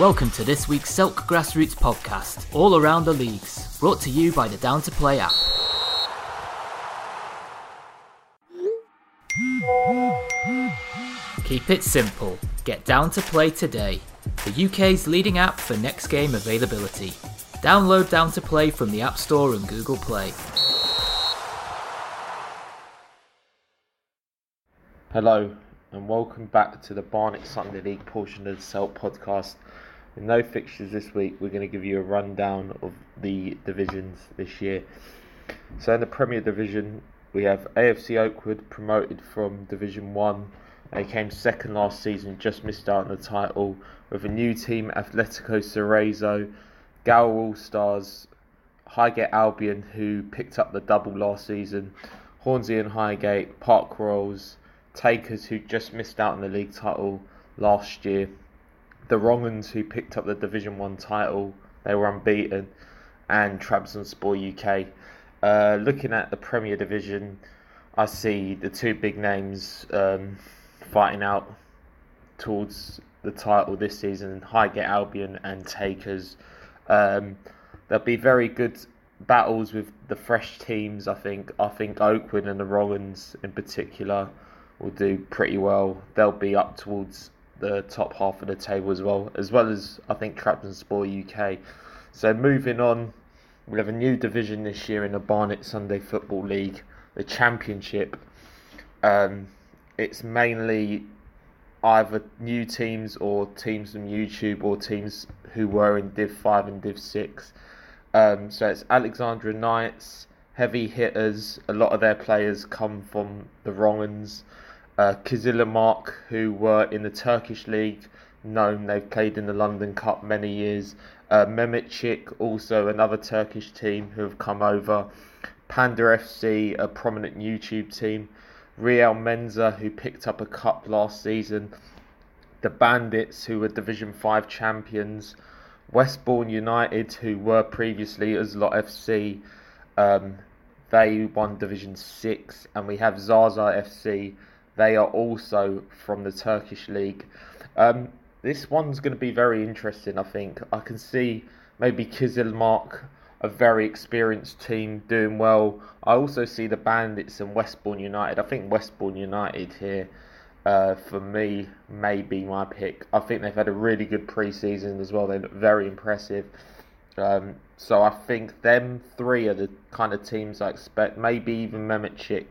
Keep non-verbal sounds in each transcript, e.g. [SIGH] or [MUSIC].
Welcome to this week's Selk Grassroots podcast, all around the leagues, brought to you by the Down to Play app. Keep it simple. Get Down to Play today, the UK's leading app for next game availability. Download Down to Play from the App Store and Google Play. Hello, and welcome back to the Barnet Sunday League portion of the Selk podcast. With no fixtures this week, we're going to give you a rundown of the divisions this year. So, in the Premier Division, we have AFC Oakwood promoted from Division 1. They came second last season, just missed out on the title. With a new team, Atletico Cerezo, Gower All Stars, Highgate Albion, who picked up the double last season, Hornsey and Highgate, Park Royals, Takers, who just missed out on the league title last year, the Wrongans, who picked up the Division 1 title, they were unbeaten, and Trabzonspor UK. Uh, looking at the Premier Division, I see the two big names um, fighting out towards the title this season Highgate Albion and Takers. Um, there'll be very good battles with the fresh teams, I think. I think Oakwood and the Wrongans in particular will do pretty well. They'll be up towards the top half of the table as well, as well as I think Trabzonspor UK. So moving on, we have a new division this year in the Barnet Sunday Football League, the Championship. Um, it's mainly either new teams or teams from YouTube or teams who were in Div 5 and Div 6. Um, so it's Alexandra Knights, heavy hitters. A lot of their players come from the Wrongans. Uh, Kizilirmak, who were in the Turkish league, known they've played in the London Cup many years. Uh, also another Turkish team who have come over. Panda FC, a prominent YouTube team. Real Menza, who picked up a cup last season. The Bandits, who were Division 5 champions. Westbourne United, who were previously Uzlot FC, um, they won Division 6. And we have Zaza FC, they are also from the Turkish league. Um, this one's going to be very interesting, I think. I can see maybe Kizilirmak, a very experienced team, doing well. I also see the Bandits and Westbourne United. I think Westbourne United here, uh, for me, may be my pick. I think they've had a really good pre season as well. They look very impressive. Um, so I think them three are the kind of teams I expect. Maybe even Mehmetchik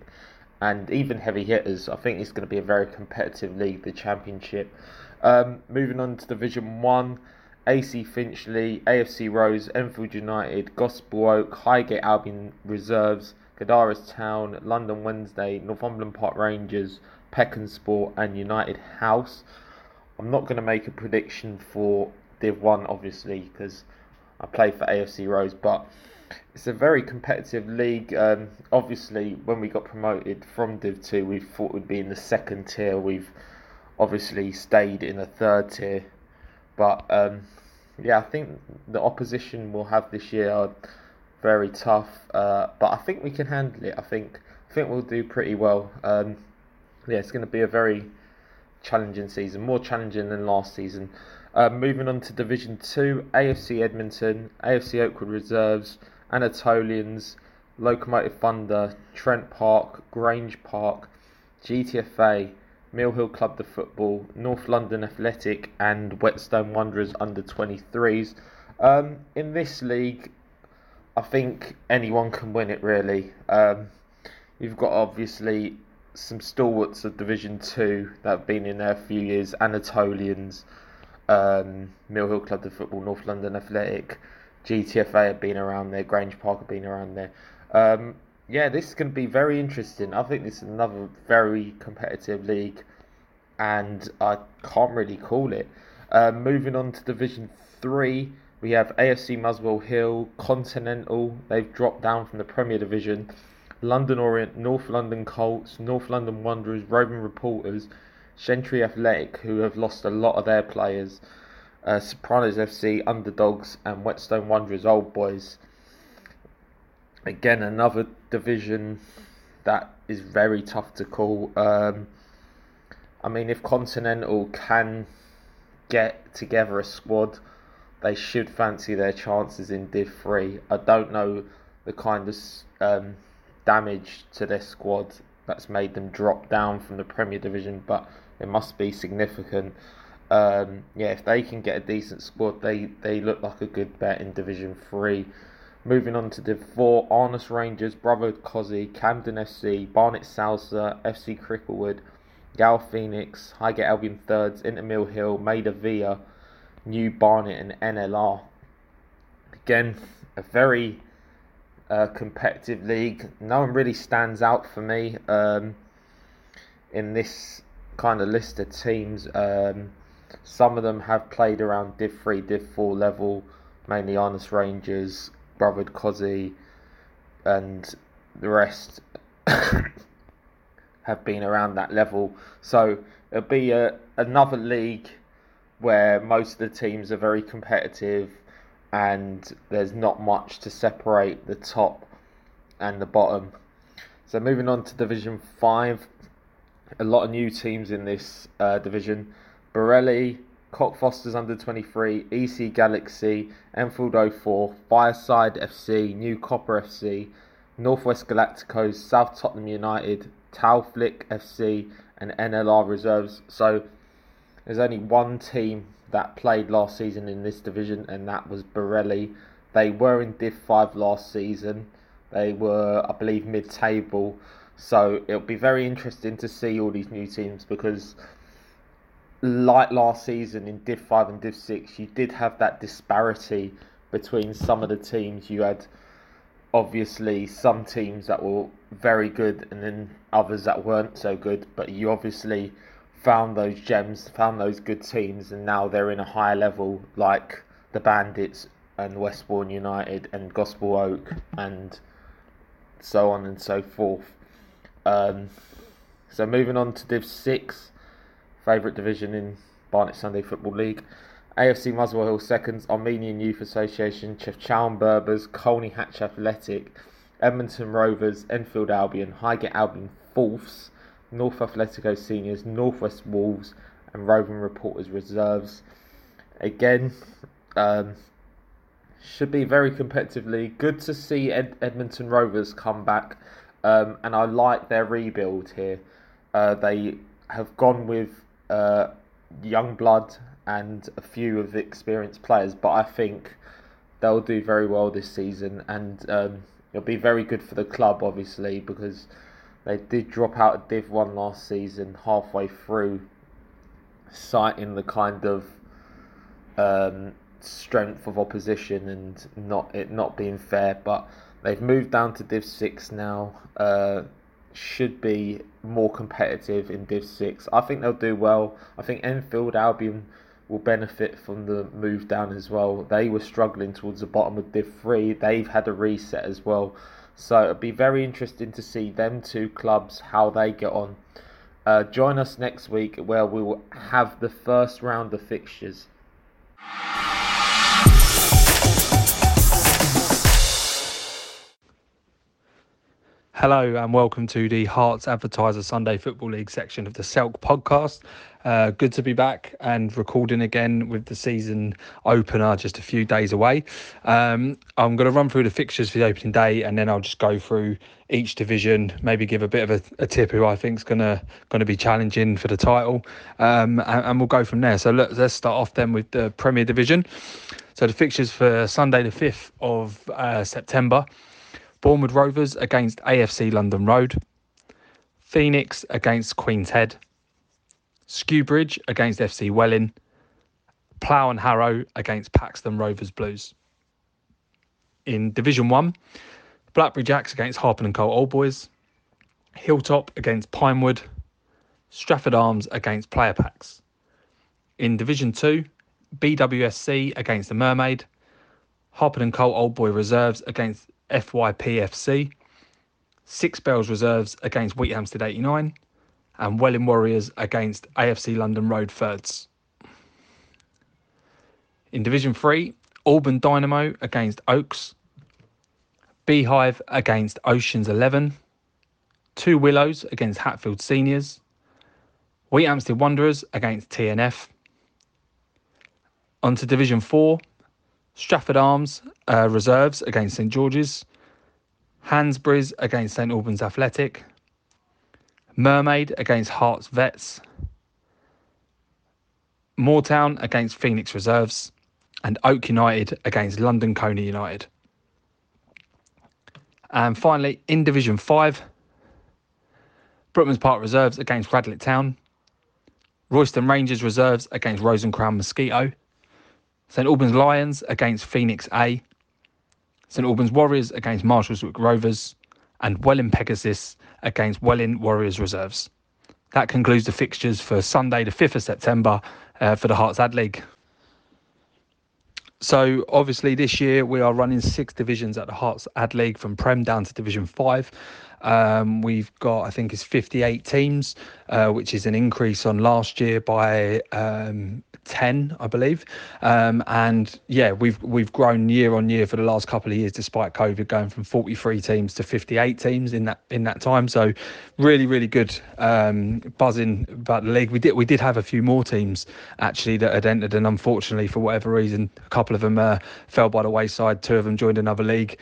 and even heavy hitters. I think it's going to be a very competitive league, the Championship. Um, moving on to Division 1, AC Finchley, AFC Rose, Enfield United, Gospel Oak, Highgate Albion Reserves, Cadaris Town, London Wednesday, Northumberland Park Rangers, Peckham Sport, and United House. I'm not going to make a prediction for Div 1, obviously, because I play for AFC Rose, but it's a very competitive league. Um, obviously, when we got promoted from Div 2, we thought we'd be in the second tier. We've obviously stayed in the third tier. But um, yeah, I think the opposition we'll have this year are very tough. Uh, but I think we can handle it. I think I think we'll do pretty well. Um, yeah, it's going to be a very challenging season, more challenging than last season. Uh, moving on to Division 2, AFC Edmonton, AFC Oakwood Reserves, Anatolians, Locomotive Thunder, Trent Park, Grange Park, GTFA, Mill Hill Club the Football, North London Athletic, and Whetstone Wanderers under 23s. Um, in this league, I think anyone can win it really. Um, you've got obviously some stalwarts of Division 2 that have been in there a few years Anatolians, um, Mill Hill Club the Football, North London Athletic. GTFA have been around there, Grange Park have been around there. Um, yeah, this is going to be very interesting. I think this is another very competitive league, and I can't really call it. Um, moving on to Division 3, we have AFC Muswell Hill, Continental, they've dropped down from the Premier Division, London Orient, North London Colts, North London Wanderers, Roving Reporters, Gentry Athletic, who have lost a lot of their players uh, Sopranos FC, Underdogs, and Whetstone Wanderers Old Boys. Again, another division that is very tough to call. Um, I mean, if Continental can get together a squad, they should fancy their chances in Div 3. I don't know the kind of um, damage to their squad that's made them drop down from the Premier Division, but it must be significant. Um, yeah, if they can get a decent squad, they, they look like a good bet in Division 3. Moving on to Div 4, Arnus Rangers, Brotherhood Cosy, Camden FC, Barnet Salsa, FC Cricklewood, Gal Phoenix, Highgate Albion Thirds, Intermill Hill, Maida Villa, New Barnet, and NLR. Again, a very uh, competitive league. No one really stands out for me um, in this kind of list of teams. Um, some of them have played around Div 3, Div 4 level, mainly Arnus Rangers, Brotherhood Cosy, and the rest [COUGHS] have been around that level. So it'll be a, another league where most of the teams are very competitive and there's not much to separate the top and the bottom. So moving on to Division 5, a lot of new teams in this uh, division. Borelli, Cockfosters under 23, EC Galaxy, Enfield 04, Fireside FC, New Copper FC, Northwest Galacticos, South Tottenham United, Tauflick FC, and NLR reserves. So there's only one team that played last season in this division, and that was Borelli. They were in Div 5 last season. They were, I believe, mid table. So it'll be very interesting to see all these new teams because, like last season in Div 5 and Div 6, you did have that disparity between some of the teams. You had obviously some teams that were very good and then others that weren't so good, but you obviously found those gems, found those good teams, and now they're in a higher level like the Bandits and Westbourne United and Gospel Oak and so on and so forth. Um, so moving on to Div 6, favourite division in Barnet Sunday Football League. AFC Muswell Hill seconds, Armenian Youth Association, Chefchaouen Berbers, Colney Hatch Athletic, Edmonton Rovers, Enfield Albion, Highgate Albion fourths, North Athletico Seniors, Northwest Wolves, and Roving Reporters Reserves. Again, um, should be very competitively. Good to see Ed- Edmonton Rovers come back, um, and I like their rebuild here. Uh, they have gone with uh, young blood and a few of the experienced players, but I think they'll do very well this season, and um, it'll be very good for the club, obviously, because they did drop out of Div 1 last season halfway through, citing the kind of um, strength of opposition and not it not being fair. But they've moved down to Div 6 now. Uh, should be more competitive in Div 6. I think they'll do well. I think Enfield Albion will benefit from the move down as well. They were struggling towards the bottom of Div 3. They've had a reset as well. So it'll be very interesting to see them two clubs, how they get on. Uh, join us next week where we will have the first round of fixtures. Hello and welcome to the Herts Advertiser Sunday Football League section of the Selk podcast. Uh, good to be back and recording again with the season opener just a few days away. Um, I'm going to run through the fixtures for the opening day and then I'll just go through each division, maybe give a bit of a, a tip who I think is going to going to be challenging for the title, um, and, and, we'll go from there. So look, let's start off then with the Premier Division. So the fixtures for Sunday the 5th of uh, September. Bournemouth Rovers against AFC London Road, Phoenix against Queen's Head, Skewbridge against FC Welwyn, Plough and Harrow against Paxton Rovers Blues. In Division 1, Blackberry Jacks against Harpen and Cole Old Boys, Hilltop against Pinewood, Stratford Arms against Player Packs. In Division 2, BWSC against the Mermaid, Harpen and Cole Old Boy Reserves against FYPFC, Six Bells Reserves against Wheathampstead 89, and Welwyn Warriors against AFC London Road Thirds. In Division 3, Auburn Dynamo against Oaks, Beehive against Oceans 11, Two Willows against Hatfield Seniors, Wheathampstead Wanderers against TNF, On to Division 4. Stratford Arms uh, reserves against St George's. Hansbury's against St Albans Athletic. Mermaid against Herts Vets. Moortown against Phoenix Reserves. And Oak United against London Colney United. And finally, in Division 5, Brookman's Park Reserves against Radlett Town. Royston Rangers Reserves against Rose and Crown Mosquito. St Albans Lions against Phoenix A. St Albans Warriors against Marshallswick Rovers. And Welwyn Pegasus against Welwyn Warriors Reserves. That concludes the fixtures for Sunday, the 5th of September, uh, for the Herts Ad League. So obviously this year we are running six divisions at the Hearts Ad League from Prem down to Division Five. Um, we've got I think it's 58 teams, uh, which is an increase on last year by um, 10, I believe. Um, and yeah, we've we've grown year on year for the last couple of years, despite COVID, going from 43 teams to 58 teams in that in that time. So really, really good um, buzzing about the league. We did we did have a few more teams actually that had entered, and unfortunately for whatever reason, a couple of them uh, fell by the wayside. Two of them joined another league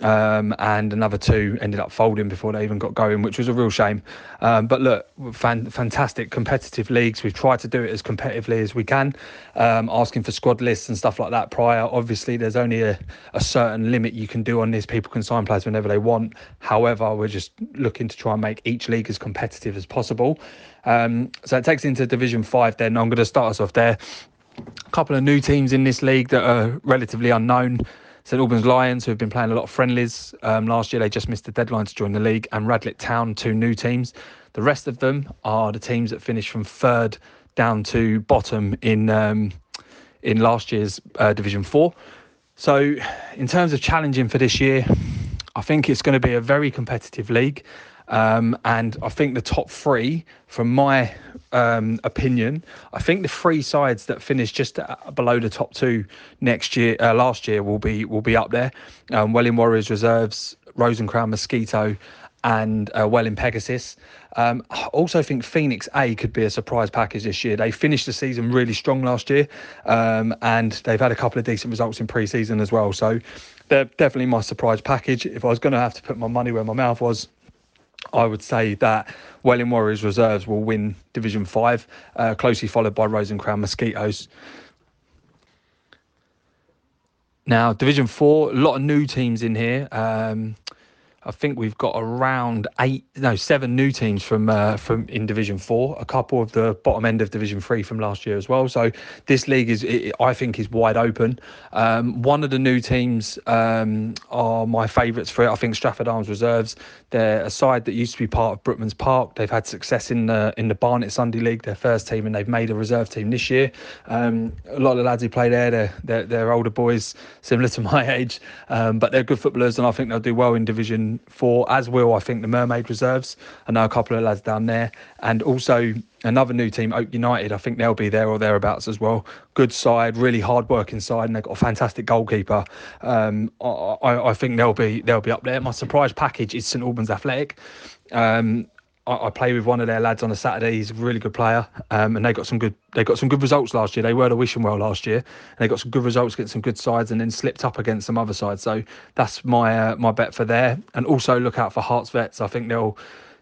um, and another two ended up folding before they even got going, which was a real shame. Um, but look, fan, fantastic competitive leagues. We've tried to do it as competitively as we can, um, asking for squad lists and stuff like that prior. Obviously, there's only a, a certain limit you can do on this. People can sign players whenever they want. However, we're just looking to try and make each league as competitive as possible. Um, so it takes into Division 5 then. I'm going to start us off there. A couple of new teams in this league that are relatively unknown. St Albans Lions, who have been playing a lot of friendlies um, last year, they just missed the deadline to join the league, and Radlett Town, two new teams. The rest of them are the teams that finished from third down to bottom in um, in last year's uh, Division Four. So, in terms of challenging for this year, I think it's going to be a very competitive league. Um, and I think the top three, from my um, opinion, I think the three sides that finish just below the top two next year, uh, last year, will be will be up there. Um, Welwyn Warriors reserves, Rose and Crown Mosquito, and uh, Welwyn Pegasus. Um, I also think Phoenix A could be a surprise package this year. They finished the season really strong last year, um, and they've had a couple of decent results in pre-season as well. So they're definitely my surprise package. If I was going to have to put my money where my mouth was, I would say that Welwyn Warriors reserves will win Division 5, uh, closely followed by Rose and Crown Mosquitoes. Now, Division 4, a lot of new teams in here. Um, I think we've got around eight, no, seven new teams from uh, from in Division Four. A couple of the bottom end of Division Three from last year as well. So this league is, it, I think, is wide open. Um, one of the new teams um, are my favourites for it. I think Stratford Arms Reserves. They're a side that used to be part of Brookman's Park. They've had success in the in the Barnet Sunday League, their first team, and they've made a reserve team this year. Um, a lot of the lads who play there, they're, they're, they're older boys, similar to [LAUGHS] my age, um, but they're good footballers, and I think they'll do well in Division for, as will I think the Mermaid Reserves. I know a couple of lads down there, and also another new team, Oak United. I think they'll be there or thereabouts as well. Good side, really hard working side, and they've got a fantastic goalkeeper. Um, I, I, think they'll be they'll be up there. My surprise package is St Albans Athletic. Um, I, I, play with one of their lads on a Saturday. He's a really good player, um, and they got some good they got some good results last year. They were the wishing well last year, and they got some good results against some good sides, and then slipped up against some other sides. So that's my uh, my bet for there. And also look out for Herts Vets. I think they'll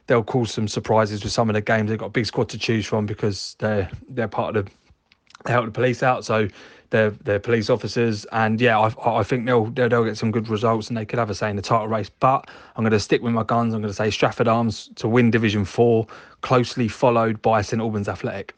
they'll cause some surprises with some of the games. They've got a big squad to choose from because they're they're part of the they help the police out. So they're they're police officers, and yeah, I, I think they'll, they'll, they'll get some good results, and they could have a say in the title race. But I'm going to stick with my guns. I'm going to say Stratford Arms to win Division Four, closely followed by St Albans Athletic.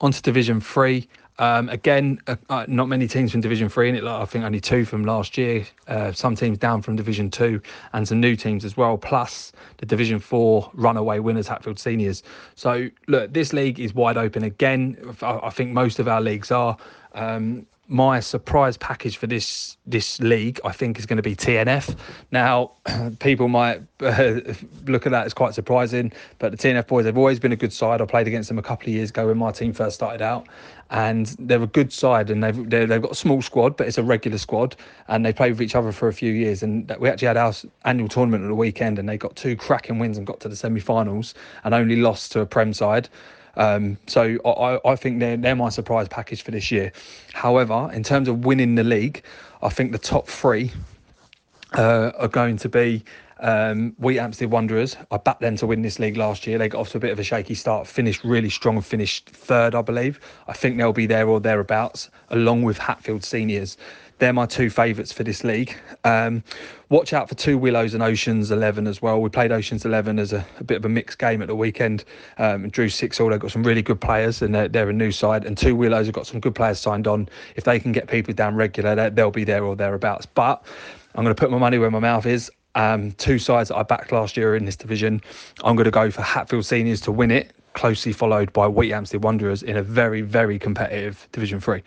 On to Division Three. Um, again, uh, uh, not many teams from Division Three in it. Like, I think only two from last year. Uh, some teams down from Division Two, and some new teams as well. Plus the Division Four runaway winners, Hatfield Seniors. So look, this league is wide open again. I, I think most of our leagues are. Um, my surprise package for this this league, I think, is going to be TNF. Now, [CLEARS THROAT] people might uh, [LAUGHS] look at that as quite surprising, but the TNF boys have always been a good side. I played against them a couple of years ago when my team first started out, and they're a good side. And they've they've got a small squad, but it's a regular squad, and they play with each other for a few years. And we actually had our annual tournament at the weekend, and they got two cracking wins and got to the semi-finals, and only lost to a Prem side. Um, so I, I think they're, they're my surprise package for this year. However, in terms of winning the league, I think the top three uh, are going to be um, Wheathampstead Wanderers. I backed them to win this league last year. They got off to a bit of a shaky start, finished really strong, finished third, I believe. I think they'll be there or thereabouts, along with Hatfield Seniors. They're my two favourites for this league. Um, watch out for two Willows and Oceans 11 as well. We played Oceans 11 as a, a bit of a mixed game at the weekend um, and drew 6 all. They've got some really good players and they're, they're, a new side. And two Willows have got some good players signed on. If they can get people down regular, they'll be there or thereabouts. But I'm going to put my money where my mouth is. Um, two sides that I backed last year in this division. I'm going to go for Hatfield Seniors to win it, closely followed by Wheathampstead Wanderers in a very, very competitive Division 3.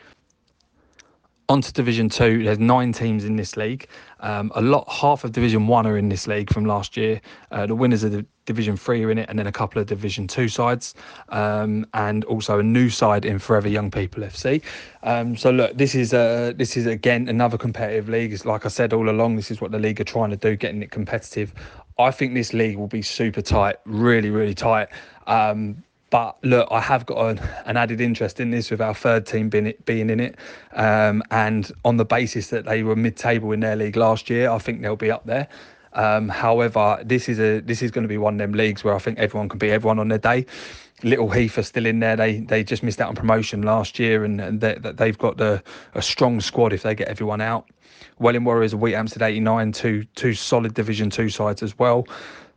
On to Division Two. There's nine teams in this league. Um, a lot, half of Division One are in this league from last year. Uh, the winners of the Division Three are in it, and then a couple of Division Two sides, um, and also a new side in Forever Young People FC. Um, so look, this is a this is again another competitive league. It's like I said all along, this is what the league are trying to do, getting it competitive. I think this league will be super tight, really, really tight. Um, but look, I have got an, an, added interest in this with our third team being, it, being in it. Um, and on the basis that they were mid table in their league last year, I think they'll be up there. Um, however, this is a this is going to be one of them leagues where I think everyone can beat everyone on their day. Little Heath are still in there. They they just missed out on promotion last year, and, and they, they've got the, a strong squad if they get everyone out. Welwyn Warriors and Wheathampstead 89, two two solid Division Two sides as well.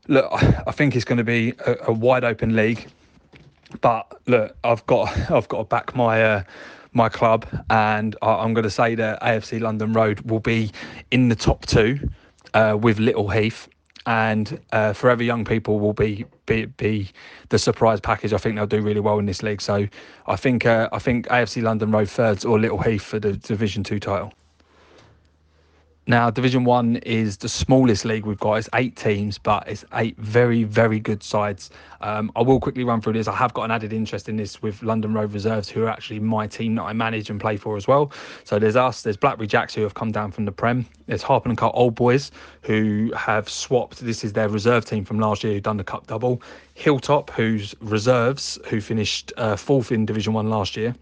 Look, I think it's going to be a, a wide open league but look, I've got [LAUGHS] I've got to back my uh, my club, and I, am going to say that AFC London Road will be in the top two uh, with Little Heath, and uh, Forever Young People will be, be be the surprise package. I think they'll do really well in this league. So I think uh, I think AFC London Road thirds or Little Heath for the Division Two title. Now, Division One is the smallest league we've got. It's eight teams, but it's eight very, very good sides. Um, I will quickly run through this. I have got an added interest in this with London Road Reserves, who are actually my team that I manage and play for as well. So there's us, there's Blackberry Jacks, who have come down from the Prem. There's Harpen and Cut Old Boys, who have swapped. This is their reserve team from last year, who done the Cup double. Hilltop, who's reserves, who finished uh, fourth in Division One last year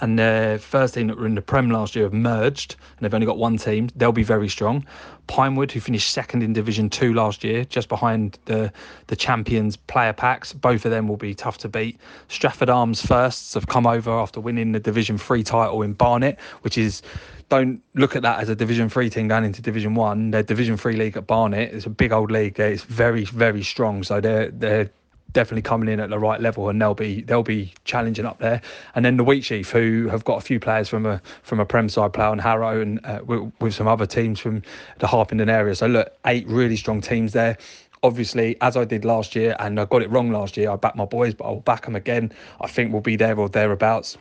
and their first team that were in the Prem last year have merged and they've only got one team. They'll be very strong. Pinewood, who finished second in Division Two last year, just behind the the champions player packs, both of them will be tough to beat. Stratford Arms firsts have come over after winning the Division Three title in Barnet, which is don't look at that as a Division Three team going into Division One. Their Division Three league at Barnet is a big old league. It's very very strong. So they're they're definitely coming in at the right level, and they'll be they'll be challenging up there. And then the Wheatsheaf, who have got a few players from a from a Prem side, Plough and Harrow, and uh, with, with, some other teams from the Harpenden area. So look, eight really strong teams there. Obviously, as I did last year, and I got it wrong last year, I backed my boys, but I'll back them again. I think we'll be there or thereabouts.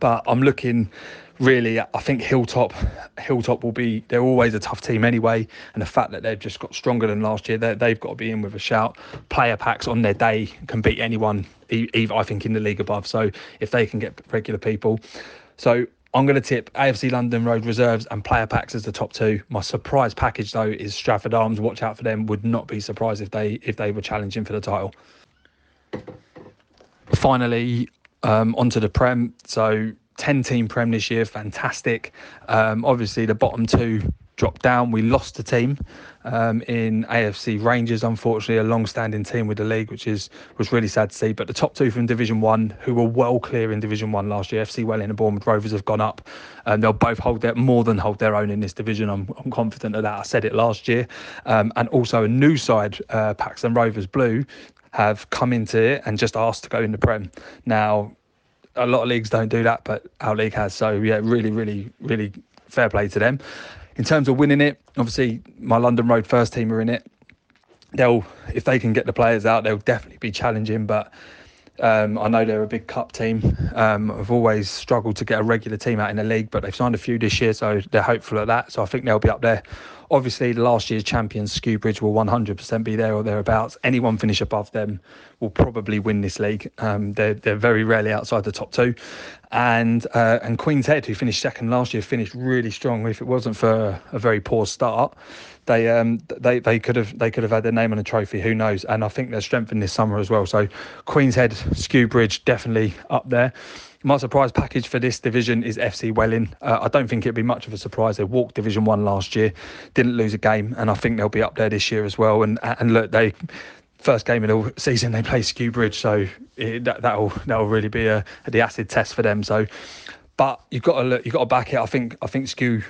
But I'm looking really, I think Hilltop, Hilltop will be. They're always a tough team anyway, and the fact that they've just got stronger than last year, they've got to be in with a shout. Player packs on their day can beat anyone, even I think in the league above. So if they can get regular people, so I'm going to tip AFC London Road Reserves and player packs as the top two. My surprise package though is Stratford Arms. Watch out for them. Would not be surprised if they if they were challenging for the title. Finally, um, onto the Prem. So 10 team Prem this year, fantastic. Um, obviously, the bottom two dropped down. We lost a team um, in AFC Rangers, unfortunately, a long-standing team with the league, which is was really sad to see. But the top two from Division One, who were well clear in Division One last year, FC Welwyn and Bournemouth Rovers have gone up, and they'll both hold their more than hold their own in this division. I'm, I'm confident of that. I said it last year, um, and also a new side, uh, Paxton Rovers Blue, have come into it and just asked to go in the Prem. Now, a lot of leagues don't do that, but our league has. So yeah, really, really, really fair play to them. In terms of winning it, obviously my London Road first team are in it. They'll, if they can get the players out, they'll definitely be challenging. But um, I know they're a big cup team. Um, I've always struggled to get a regular team out in the league, but they've signed a few this year, so they're hopeful of that. So I think they'll be up there. Obviously, last year's champions, Skewbridge, will 100% be there or thereabouts. Anyone finish above them will probably win this league. Um, they're, they're very rarely outside the top two. And uh, and Queen's Head, who finished second last year, finished really strong. If it wasn't for a very poor start, they um they they could have they could have had their name on a trophy. Who knows? And I think they're strengthened this summer as well. So Queen's Head, Skewbridge, definitely up there. My surprise package for this division is FC Welwyn. Uh, I don't think it'd be much of a surprise. They walked Division One last year, didn't lose a game, and I think they'll be up there this year as well. And and look, they first game of the season they play Skewbridge, so it, that, that'll that'll really be a, the acid test for them. So, but you've got to look, you've got to back it. I think I think Skew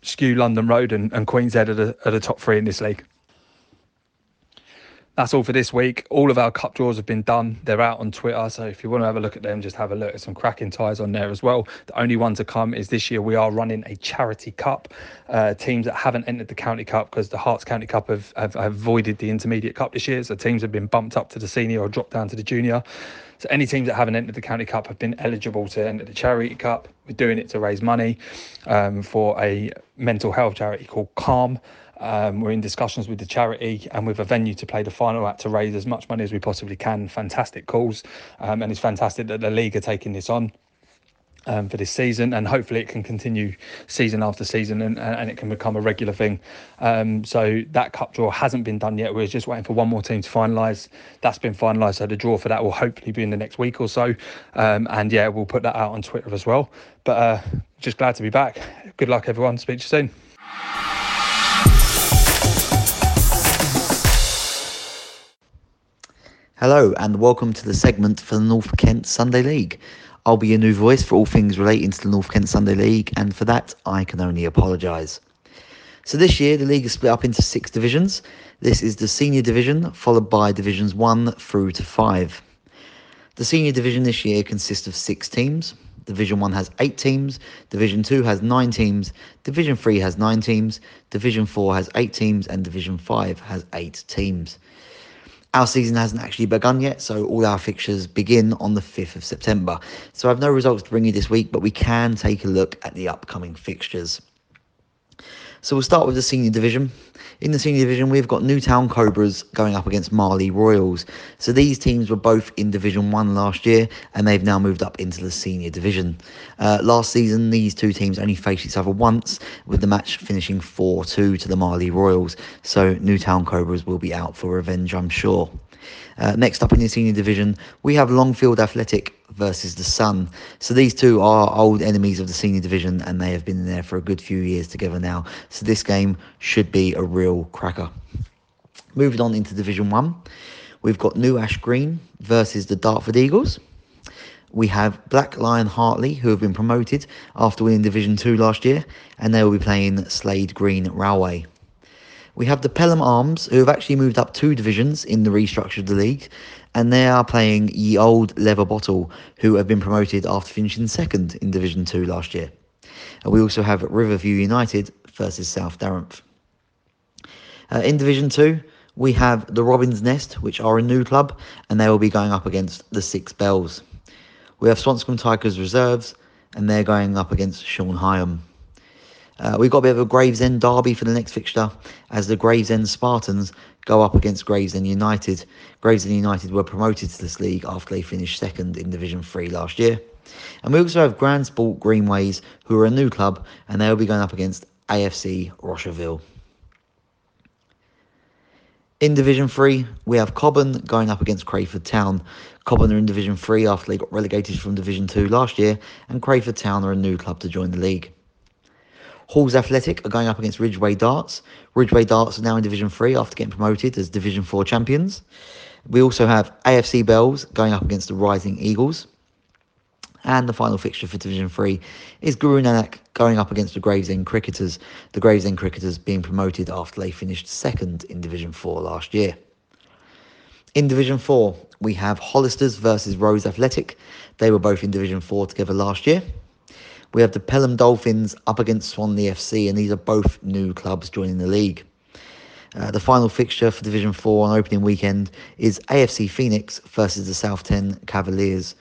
Skew London Road and, and Queen's Head are the, are the top three in this league that's all for this week. All of our cup draws have been done. They're out on Twitter. So if you want to have a look at them, just have a look at some cracking ties on there as well. The only one to come is this year we are running a charity cup. Uh, teams that haven't entered the county cup because the Herts County Cup have, have, have avoided the intermediate cup this year. So teams have been bumped up to the senior or dropped down to the junior. So any teams that haven't entered the county cup have been eligible to enter the charity cup. We're doing it to raise money um, for a mental health charity called Calm. Um, we're in discussions with the charity and with a venue to play the final at to raise as much money as we possibly can. Fantastic calls, um, and it's fantastic that the league are taking this on. Um, for this season, and hopefully it can continue season after season, and, and it can become a regular thing. Um, so that cup draw hasn't been done yet. We're just waiting for one more team to finalise. That's been finalised, so the draw for that will hopefully be in the next week or so. Um, and yeah, we'll put that out on Twitter as well. But uh, just glad to be back. Good luck, everyone. Speak to you soon. Hello, and welcome to the segment for the North Kent Sunday League. I'll be your new voice for all things relating to the North Kent Sunday League, and for that, I can only apologise. So, this year, the league is split up into six divisions. This is the senior division, followed by divisions one through to five. The senior division this year consists of six teams. Division 1 has 8 teams, Division 2 has 9 teams, Division 3 has 9 teams, Division 4 has 8 teams, and Division 5 has 8 teams. Our season hasn't actually begun yet, so all our fixtures begin on the 5th of September. So I have no results to bring you this week, but we can take a look at the upcoming fixtures. So we'll start with the senior division. In the senior division, we've got Newtown Cobras going up against Marley Royals. So these teams were both in Division 1 last year and they've now moved up into the senior division. Uh, last season, these two teams only faced each other once, with the match finishing 4 2 to the Marley Royals. So Newtown Cobras will be out for revenge, I'm sure. Uh, next up in the senior division, we have Longfield Athletic versus the Sun. So these two are old enemies of the senior division and they have been there for a good few years together now. So this game should be a real cracker. Moving on into Division 1, we've got New Ash Green versus the Dartford Eagles. We have Black Lion Hartley, who have been promoted after winning Division 2 last year, and they will be playing Slade Green Railway. We have the Pelham Arms, who have actually moved up two divisions in the restructure of the league, and they are playing Ye Old Leather Bottle, who have been promoted after finishing second in Division 2 last year. And we also have Riverview United versus South Darenth. Uh, in Division 2, we have the Robin's Nest, which are a new club, and they will be going up against the Six Bells. We have Swanscombe Tigers Reserves, and they're going up against Sean Hyam. Uh, we've got a bit of a Gravesend derby for the next fixture as the Gravesend Spartans go up against Gravesend United. Gravesend United were promoted to this league after they finished second in Division 3 last year. And we also have Grand Sport Greenways, who are a new club, and they'll be going up against AFC Rosherville. In Division 3, we have Cobham going up against Crayford Town. Cobham are in Division 3 after they got relegated from Division 2 last year, and Crayford Town are a new club to join the league. Halls Athletic are going up against Ridgeway Darts. Ridgeway Darts are now in Division 3 after getting promoted as Division 4 champions. We also have AFC Bells going up against the Rising Eagles. And the final fixture for Division 3 is Guru Nanak going up against the Gravesend Cricketers, the Gravesend Cricketers being promoted after they finished second in Division 4 last year. In Division 4, we have Hollisters versus Rose Athletic. They were both in Division 4 together last year. We have the Pelham Dolphins up against Swanley FC, and these are both new clubs joining the league. Uh, the final fixture for Division 4 on opening weekend is AFC Phoenix versus the South Thames Cavaliers.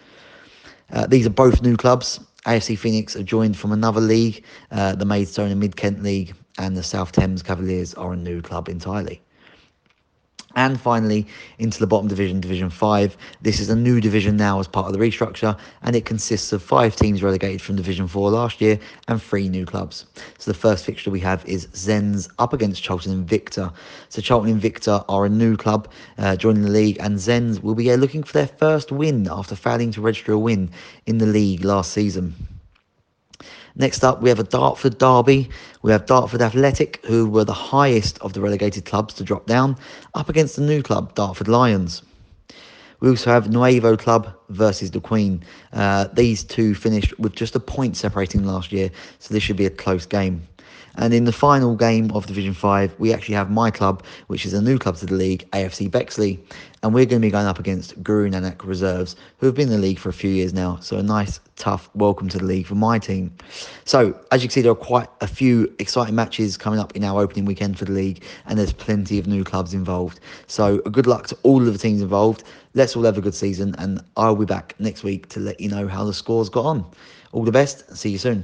Uh, these are both new clubs. AFC Phoenix are joined from another league, uh, the Maidstone and Mid Kent League, and the South Thames Cavaliers are a new club entirely. And finally, into the bottom division, Division 5. This is a new division now as part of the restructure, and it consists of five teams relegated from Division 4 last year and three new clubs. So the first fixture we have is Zens up against Charlton Invicta. So Charlton Invicta are a new club uh, joining the league, and Zens will be looking for their first win after failing to register a win in the league last season. Next up, we have a Dartford derby. We have Dartford Athletic, who were the highest of the relegated clubs to drop down, up against the new club, Dartford Lions. We also have Nuevo Club versus the Queen. Uh, these two finished with just a point separating last year, so this should be a close game. And in the final game of Division 5, we actually have my club, which is a new club to the league, AFC Bexley. And we're going to be going up against Guru Nanak Reserves, who have been in the league for a few years now. So a nice, tough welcome to the league for my team. So, as you can see, there are quite a few exciting matches coming up in our opening weekend for the league, and there's plenty of new clubs involved. So, good luck to all of the teams involved. Let's all have a good season, and I'll be back next week to let you know how the scores got on. All the best. See you soon.